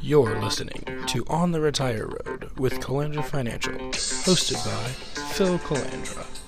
You're listening to On the Retire Road with Calandra Financial, hosted by Phil Calandra.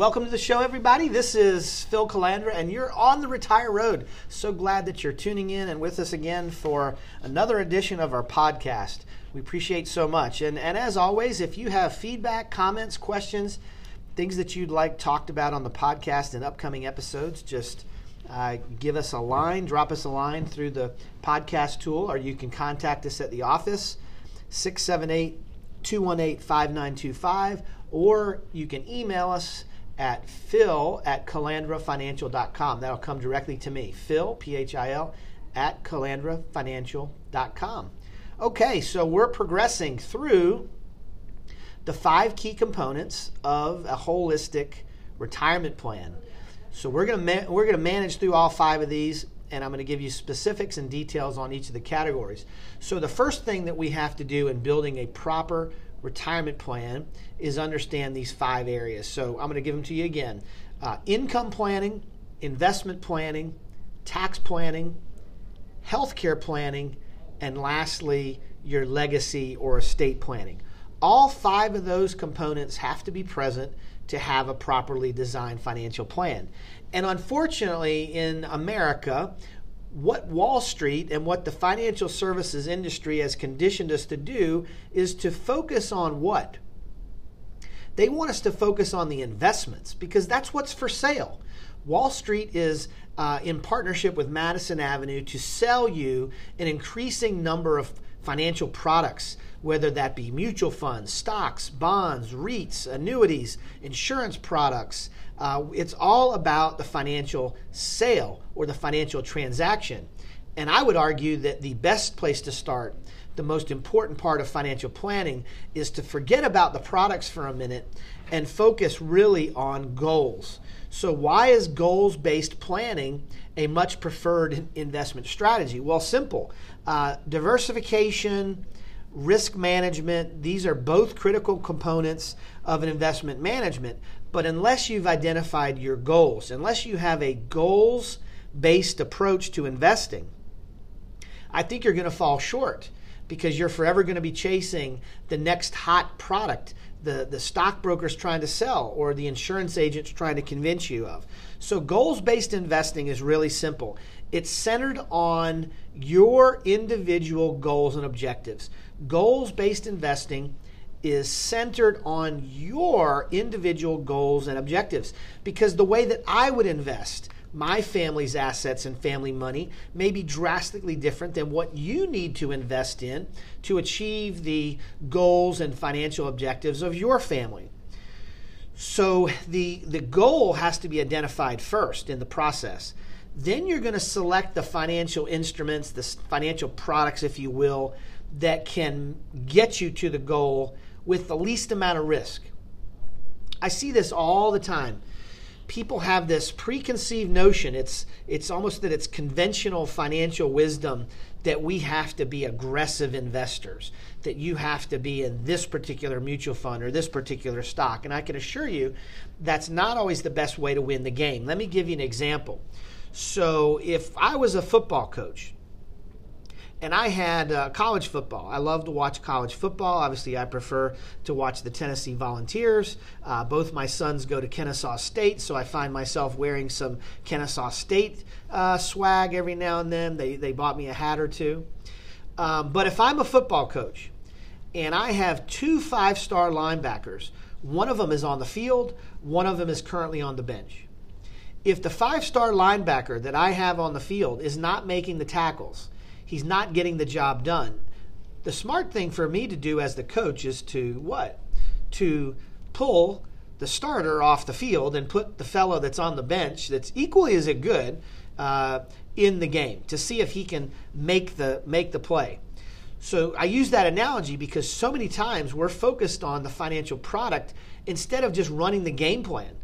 Welcome to the show, everybody. This is Phil Calandra, and you're on the Retire Road. So glad that you're tuning in and with us again for another edition of our podcast. We appreciate so much. And, and as always, if you have feedback, comments, questions, things that you'd like talked about on the podcast in upcoming episodes, just uh, give us a line, drop us a line through the podcast tool, or you can contact us at the office, 678 218 5925, or you can email us at phil at calandrafinancial.com. That'll come directly to me. Phil, P H I L, at calandrafinancial.com. Okay, so we're progressing through the five key components of a holistic retirement plan. So we're going to ma- we're going to manage through all five of these and I'm going to give you specifics and details on each of the categories. So the first thing that we have to do in building a proper retirement plan is understand these five areas. So I'm going to give them to you again uh, income planning, investment planning, tax planning, healthcare planning, and lastly, your legacy or estate planning. All five of those components have to be present to have a properly designed financial plan. And unfortunately, in America, what Wall Street and what the financial services industry has conditioned us to do is to focus on what? They want us to focus on the investments because that's what's for sale. Wall Street is uh, in partnership with Madison Avenue to sell you an increasing number of financial products, whether that be mutual funds, stocks, bonds, REITs, annuities, insurance products, uh, it's all about the financial sale or the financial transaction. And I would argue that the best place to start, the most important part of financial planning, is to forget about the products for a minute and focus really on goals. So, why is goals based planning a much preferred investment strategy? Well, simple uh, diversification, risk management, these are both critical components of an investment management. But unless you've identified your goals, unless you have a goals based approach to investing, I think you're going to fall short because you're forever going to be chasing the next hot product the, the stockbroker's trying to sell or the insurance agent's trying to convince you of. So, goals based investing is really simple. It's centered on your individual goals and objectives. Goals based investing is centered on your individual goals and objectives. Because the way that I would invest my family's assets and family money may be drastically different than what you need to invest in to achieve the goals and financial objectives of your family. So the, the goal has to be identified first in the process. Then you're going to select the financial instruments, the financial products, if you will, that can get you to the goal with the least amount of risk. I see this all the time. People have this preconceived notion. It's it's almost that it's conventional financial wisdom that we have to be aggressive investors, that you have to be in this particular mutual fund or this particular stock. And I can assure you that's not always the best way to win the game. Let me give you an example. So, if I was a football coach and I had uh, college football. I love to watch college football. Obviously, I prefer to watch the Tennessee Volunteers. Uh, both my sons go to Kennesaw State, so I find myself wearing some Kennesaw State uh, swag every now and then. They, they bought me a hat or two. Um, but if I'm a football coach and I have two five star linebackers, one of them is on the field, one of them is currently on the bench. If the five star linebacker that I have on the field is not making the tackles, he's not getting the job done. The smart thing for me to do as the coach is to what? To pull the starter off the field and put the fellow that's on the bench that's equally as good uh, in the game to see if he can make the make the play. So I use that analogy because so many times we're focused on the financial product instead of just running the game plan.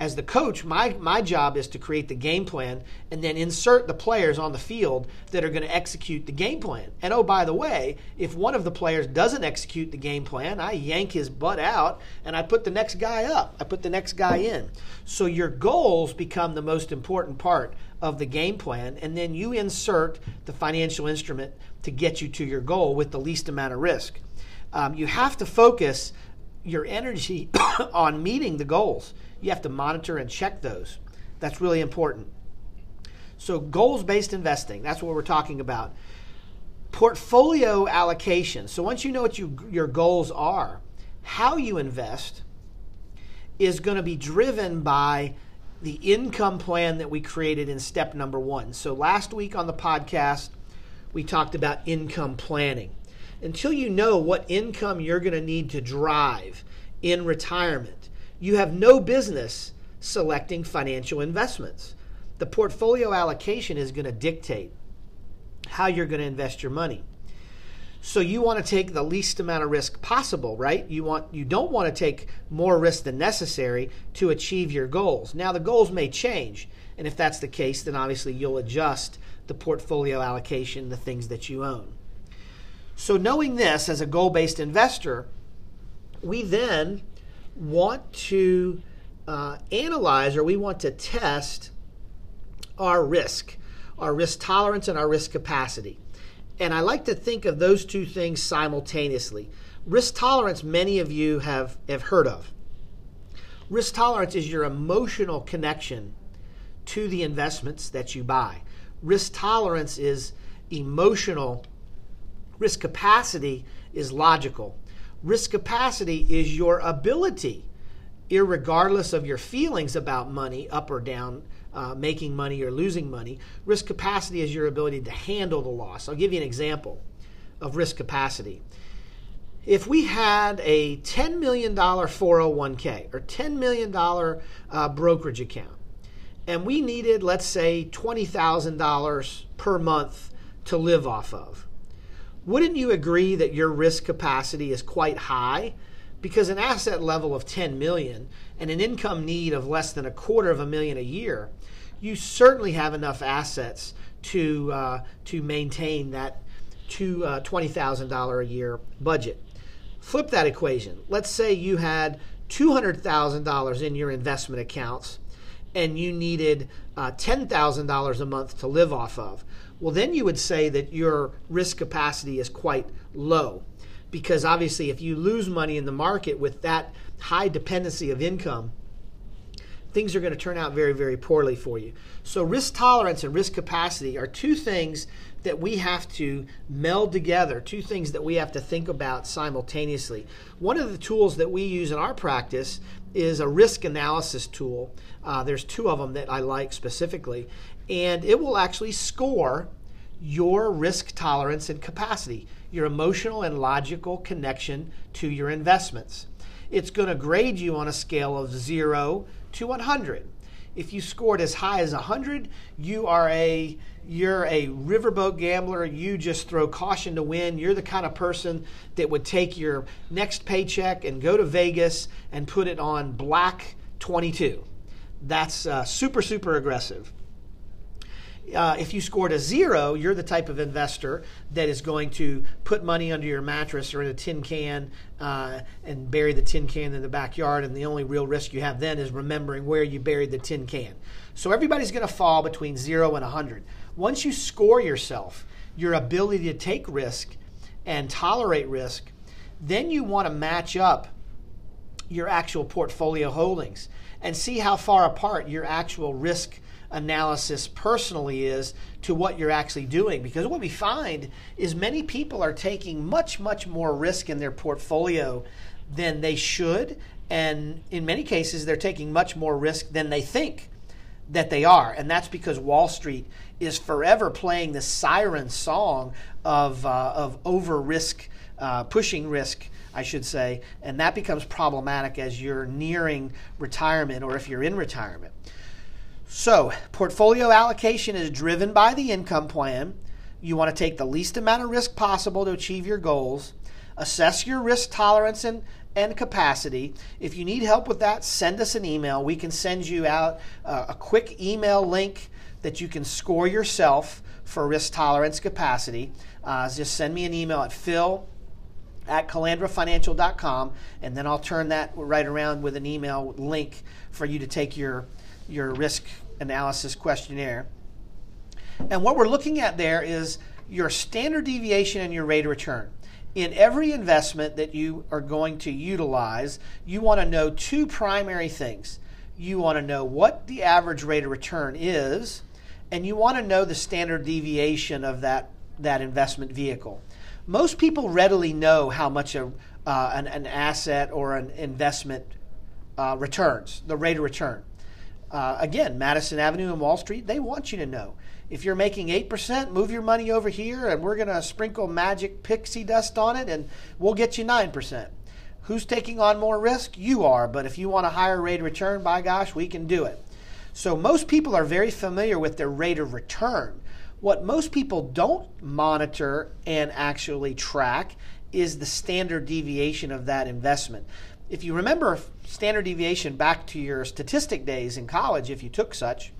As the coach, my, my job is to create the game plan and then insert the players on the field that are going to execute the game plan. And oh, by the way, if one of the players doesn't execute the game plan, I yank his butt out and I put the next guy up. I put the next guy in. So your goals become the most important part of the game plan, and then you insert the financial instrument to get you to your goal with the least amount of risk. Um, you have to focus your energy on meeting the goals you have to monitor and check those. That's really important. So, goals based investing, that's what we're talking about. Portfolio allocation. So, once you know what you, your goals are, how you invest is going to be driven by the income plan that we created in step number one. So, last week on the podcast, we talked about income planning. Until you know what income you're going to need to drive in retirement, you have no business selecting financial investments. The portfolio allocation is going to dictate how you're going to invest your money. So you want to take the least amount of risk possible, right? You want you don't want to take more risk than necessary to achieve your goals. Now the goals may change, and if that's the case, then obviously you'll adjust the portfolio allocation, the things that you own. So knowing this as a goal-based investor, we then want to uh, analyze or we want to test our risk, our risk tolerance, and our risk capacity. And I like to think of those two things simultaneously. Risk tolerance, many of you have, have heard of. Risk tolerance is your emotional connection to the investments that you buy. Risk tolerance is emotional, risk capacity is logical. Risk capacity is your ability, regardless of your feelings about money, up or down, uh, making money or losing money. Risk capacity is your ability to handle the loss. I'll give you an example of risk capacity. If we had a $10 million 401k or $10 million uh, brokerage account, and we needed, let's say, $20,000 per month to live off of, wouldn't you agree that your risk capacity is quite high? Because an asset level of 10 million and an income need of less than a quarter of a million a year, you certainly have enough assets to uh, to maintain that to uh, twenty thousand dollar a year budget. Flip that equation. Let's say you had two hundred thousand dollars in your investment accounts, and you needed uh, ten thousand dollars a month to live off of well, then you would say that your risk capacity is quite low. Because obviously, if you lose money in the market with that high dependency of income, things are going to turn out very, very poorly for you. So, risk tolerance and risk capacity are two things that we have to meld together, two things that we have to think about simultaneously. One of the tools that we use in our practice is a risk analysis tool. Uh, there's two of them that I like specifically, and it will actually score your risk tolerance and capacity, your emotional and logical connection to your investments. It's going to grade you on a scale of 0 to 100. If you scored as high as 100, you are a you're a riverboat gambler, you just throw caution to win. You're the kind of person that would take your next paycheck and go to Vegas and put it on black 22. That's uh, super super aggressive. Uh, if you scored a zero, you're the type of investor that is going to put money under your mattress or in a tin can uh, and bury the tin can in the backyard. And the only real risk you have then is remembering where you buried the tin can. So everybody's going to fall between zero and 100. Once you score yourself, your ability to take risk and tolerate risk, then you want to match up your actual portfolio holdings and see how far apart your actual risk analysis personally is to what you're actually doing. Because what we find is many people are taking much, much more risk in their portfolio than they should. And in many cases, they're taking much more risk than they think that they are. And that's because Wall Street is forever playing the siren song of, uh, of over risk, uh, pushing risk. I should say, and that becomes problematic as you're nearing retirement or if you're in retirement. So, portfolio allocation is driven by the income plan. You want to take the least amount of risk possible to achieve your goals. Assess your risk tolerance and, and capacity. If you need help with that, send us an email. We can send you out uh, a quick email link that you can score yourself for risk tolerance capacity. Uh, just send me an email at phil at calandrafinancial.com and then I'll turn that right around with an email link for you to take your your risk analysis questionnaire. And what we're looking at there is your standard deviation and your rate of return. In every investment that you are going to utilize, you want to know two primary things. You want to know what the average rate of return is, and you want to know the standard deviation of that, that investment vehicle. Most people readily know how much a, uh, an, an, asset or an investment uh, returns, the rate of return. Uh, again, Madison Avenue and Wall Street, they want you to know. If you're making 8%, move your money over here and we're going to sprinkle magic pixie dust on it and we'll get you 9%. Who's taking on more risk? You are, but if you want a higher rate of return, by gosh, we can do it. So most people are very familiar with their rate of return. What most people don't monitor and actually track is the standard deviation of that investment. If you remember standard deviation back to your statistic days in college, if you took such,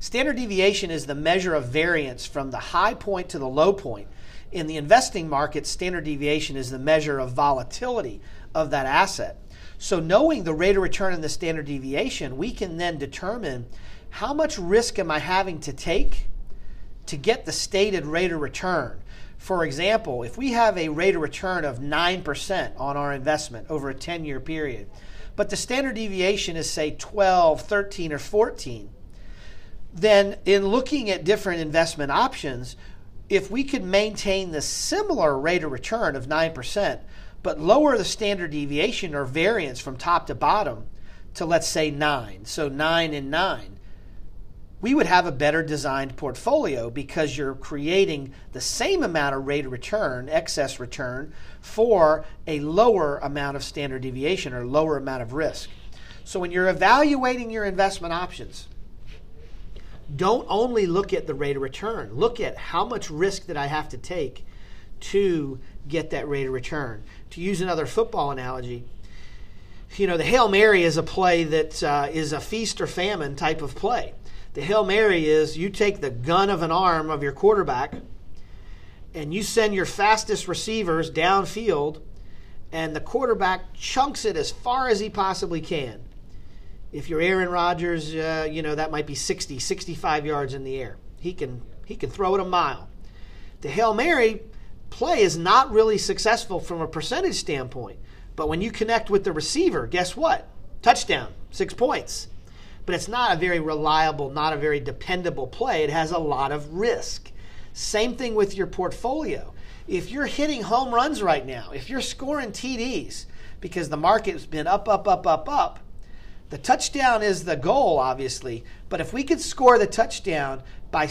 Standard deviation is the measure of variance from the high point to the low point. In the investing market, standard deviation is the measure of volatility of that asset. So, knowing the rate of return and the standard deviation, we can then determine how much risk am I having to take to get the stated rate of return. For example, if we have a rate of return of 9% on our investment over a 10 year period, but the standard deviation is, say, 12, 13, or 14, then in looking at different investment options, if we could maintain the similar rate of return of 9%, but lower the standard deviation or variance from top to bottom to, let's say, 9, so 9 and 9, we would have a better designed portfolio because you're creating the same amount of rate of return, excess return, for a lower amount of standard deviation or lower amount of risk. So when you're evaluating your investment options, don't only look at the rate of return. Look at how much risk that I have to take to get that rate of return. To use another football analogy, you know, the Hail Mary is a play that uh, is a feast or famine type of play. The Hail Mary is you take the gun of an arm of your quarterback and you send your fastest receivers downfield, and the quarterback chunks it as far as he possibly can. If you're Aaron Rodgers, uh, you know that might be 60, 65 yards in the air. He can he can throw it a mile. The Hail Mary play is not really successful from a percentage standpoint, but when you connect with the receiver, guess what? Touchdown, six points. But it's not a very reliable, not a very dependable play. It has a lot of risk. Same thing with your portfolio. If you're hitting home runs right now, if you're scoring TDs because the market's been up, up, up, up, up, the touchdown is the goal, obviously, but if we could score the touchdown by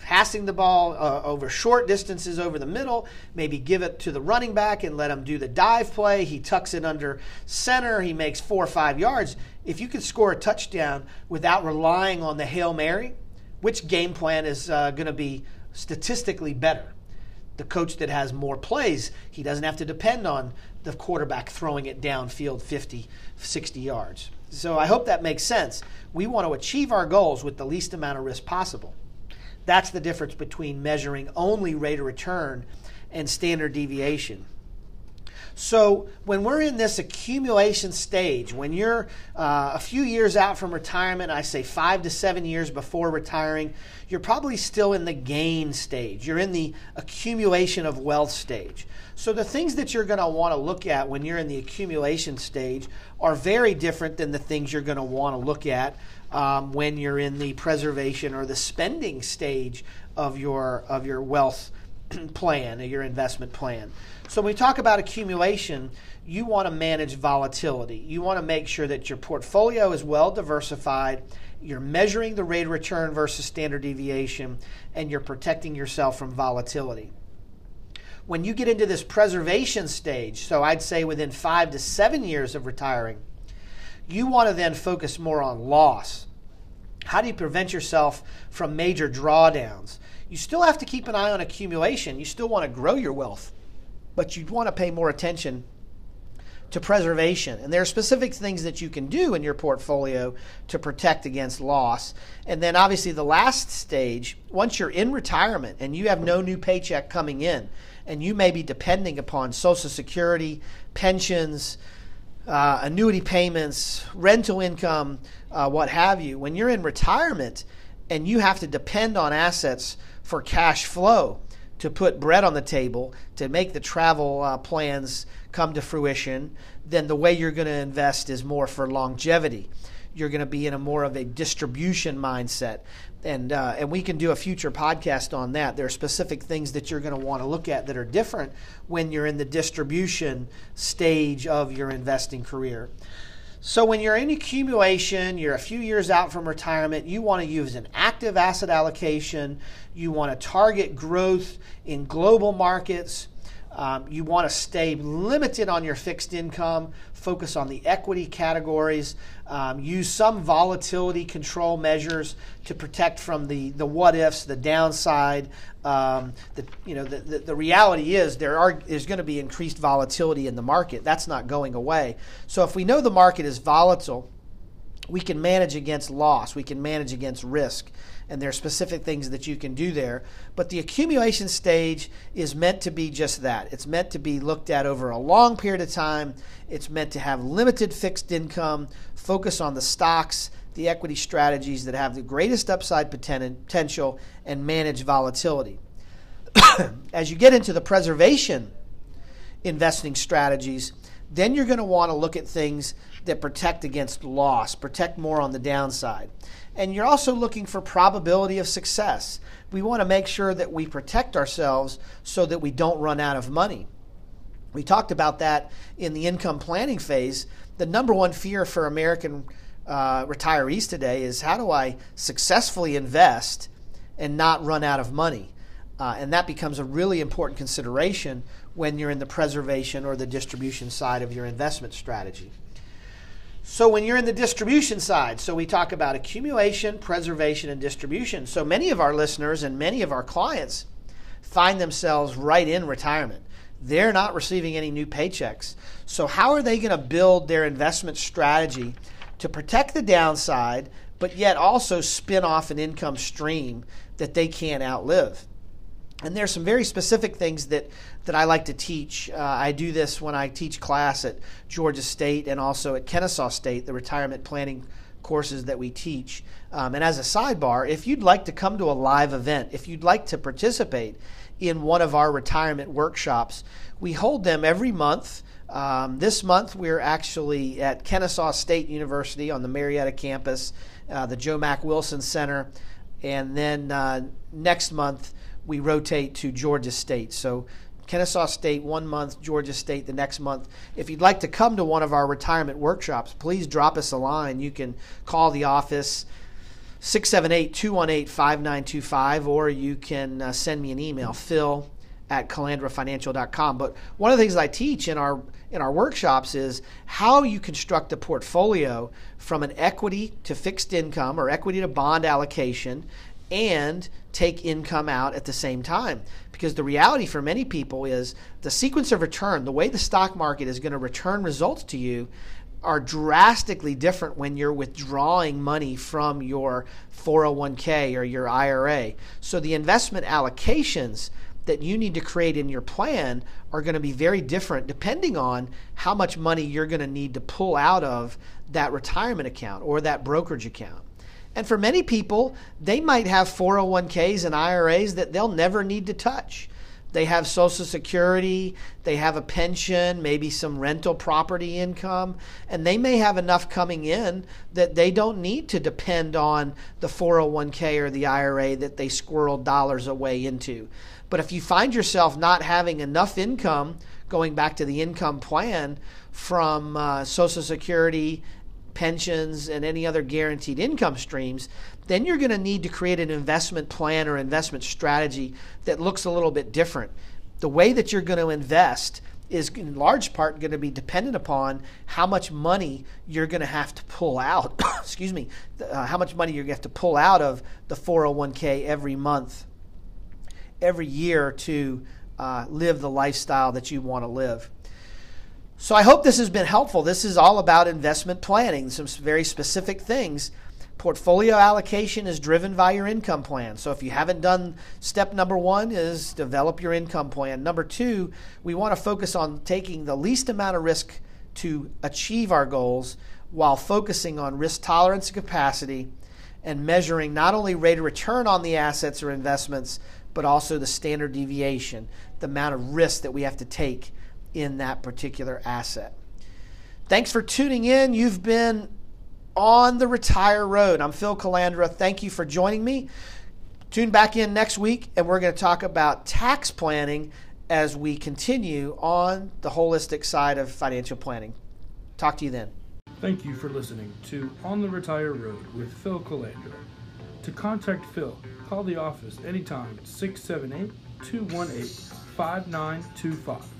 passing the ball uh, over short distances over the middle, maybe give it to the running back and let him do the dive play. He tucks it under center, he makes four or five yards. If you could score a touchdown without relying on the Hail Mary, which game plan is uh, going to be statistically better? The coach that has more plays, he doesn't have to depend on the quarterback throwing it downfield 50, 60 yards. So I hope that makes sense. We want to achieve our goals with the least amount of risk possible. That's the difference between measuring only rate of return and standard deviation. So, when we're in this accumulation stage, when you're uh, a few years out from retirement, I say five to seven years before retiring, you're probably still in the gain stage. You're in the accumulation of wealth stage. So, the things that you're going to want to look at when you're in the accumulation stage are very different than the things you're going to want to look at um, when you're in the preservation or the spending stage of your, of your wealth plan, your investment plan. So, when we talk about accumulation, you want to manage volatility. You want to make sure that your portfolio is well diversified, you're measuring the rate of return versus standard deviation, and you're protecting yourself from volatility when you get into this preservation stage, so I'd say within five to seven years of retiring, you want to then focus more on loss. How do you prevent yourself from major drawdowns? You still have to keep an eye on accumulation. You still want to grow your wealth, but you'd want to pay more attention to preservation. And there are specific things that you can do in your portfolio to protect against loss. And then, obviously, the last stage, once you're in retirement and you have no new paycheck coming in, and you may be depending upon Social Security, pensions, uh, annuity payments, rental income, uh, what have you, when you're in retirement and you have to depend on assets for cash flow to put bread on the table, to make the travel uh, plans come to fruition, then the way you're going to invest is more for longevity. You're going to be in a more of a distribution mindset. And, uh, and we can do a future podcast on that. There are specific things that you're going to want to look at that are different when you're in the distribution stage of your investing career. So, when you're in accumulation, you're a few years out from retirement, you want to use an active asset allocation, you want to target growth in global markets, um, you want to stay limited on your fixed income, focus on the equity categories, um, use some volatility control measures to protect from the, the what ifs, the downside. Um, the, you know, the, the, the, reality is there are is going to be increased volatility in the market. That's not going away. So if we know the market is volatile, we can manage against loss, we can manage against risk and there are specific things that you can do there. But the accumulation stage is meant to be just that. It's meant to be looked at over a long period of time. It's meant to have limited fixed income, focus on the stocks, the equity strategies that have the greatest upside potential, and manage volatility. As you get into the preservation investing strategies, then you're going to want to look at things that protect against loss, protect more on the downside. And you're also looking for probability of success. We want to make sure that we protect ourselves so that we don't run out of money. We talked about that in the income planning phase. The number one fear for American uh, retirees today is how do I successfully invest and not run out of money? Uh, and that becomes a really important consideration when you're in the preservation or the distribution side of your investment strategy. So when you're in the distribution side, so we talk about accumulation, preservation, and distribution. So many of our listeners and many of our clients find themselves right in retirement. They're not receiving any new paychecks. So how are they going to build their investment strategy to protect the downside, but yet also spin off an income stream that they can't outlive? And there's some very specific things that, that I like to teach. Uh, I do this when I teach class at Georgia State and also at Kennesaw State, the retirement planning courses that we teach. Um, and as a sidebar, if you'd like to come to a live event, if you'd like to participate in one of our retirement workshops, we hold them every month. Um, this month, we're actually at Kennesaw State University on the Marietta campus, uh, the Joe Mack Wilson Center. And then uh, next month, we rotate to Georgia State. So Kennesaw State one month, Georgia State the next month. If you'd like to come to one of our retirement workshops, please drop us a line. You can call the office 678 218 5925 or you can uh, send me an email, phil at calandrafinancial.com. But one of the things I teach in our in our workshops is how you construct a portfolio from an equity to fixed income or equity to bond allocation and take income out at the same time. Because the reality for many people is the sequence of return, the way the stock market is going to return results to you, are drastically different when you're withdrawing money from your 401k or your IRA. So the investment allocations that you need to create in your plan are going to be very different depending on how much money you're going to need to pull out of that retirement account or that brokerage account. And for many people, they might have 401ks and IRAs that they'll never need to touch. They have Social Security, they have a pension, maybe some rental property income, and they may have enough coming in that they don't need to depend on the 401k or the IRA that they squirreled dollars away into. But if you find yourself not having enough income, going back to the income plan from uh, Social Security pensions, and any other guaranteed income streams, then you're going to need to create an investment plan or investment strategy that looks a little bit different. The way that you're going to invest is in large part going to be dependent upon how much money you're going to have to pull out. excuse me, uh, how much money you're going to have to pull out of the 401k every month, every year to uh, live the lifestyle that you want to live. So I hope this has been helpful. This is all about investment planning, some very specific things. Portfolio allocation is driven by your income plan. So if you haven't done step number 1 is develop your income plan. Number 2, we want to focus on taking the least amount of risk to achieve our goals while focusing on risk tolerance capacity and measuring not only rate of return on the assets or investments, but also the standard deviation, the amount of risk that we have to take in that particular asset. Thanks for tuning in. You've been on the Retire Road. I'm Phil Calandra. Thank you for joining me. Tune back in next week, and we're going to talk about tax planning as we continue on the holistic side of financial planning. Talk to you then. Thank you for listening to On the Retire Road with Phil Calandra. To contact Phil, call the office anytime at 678 218 5925.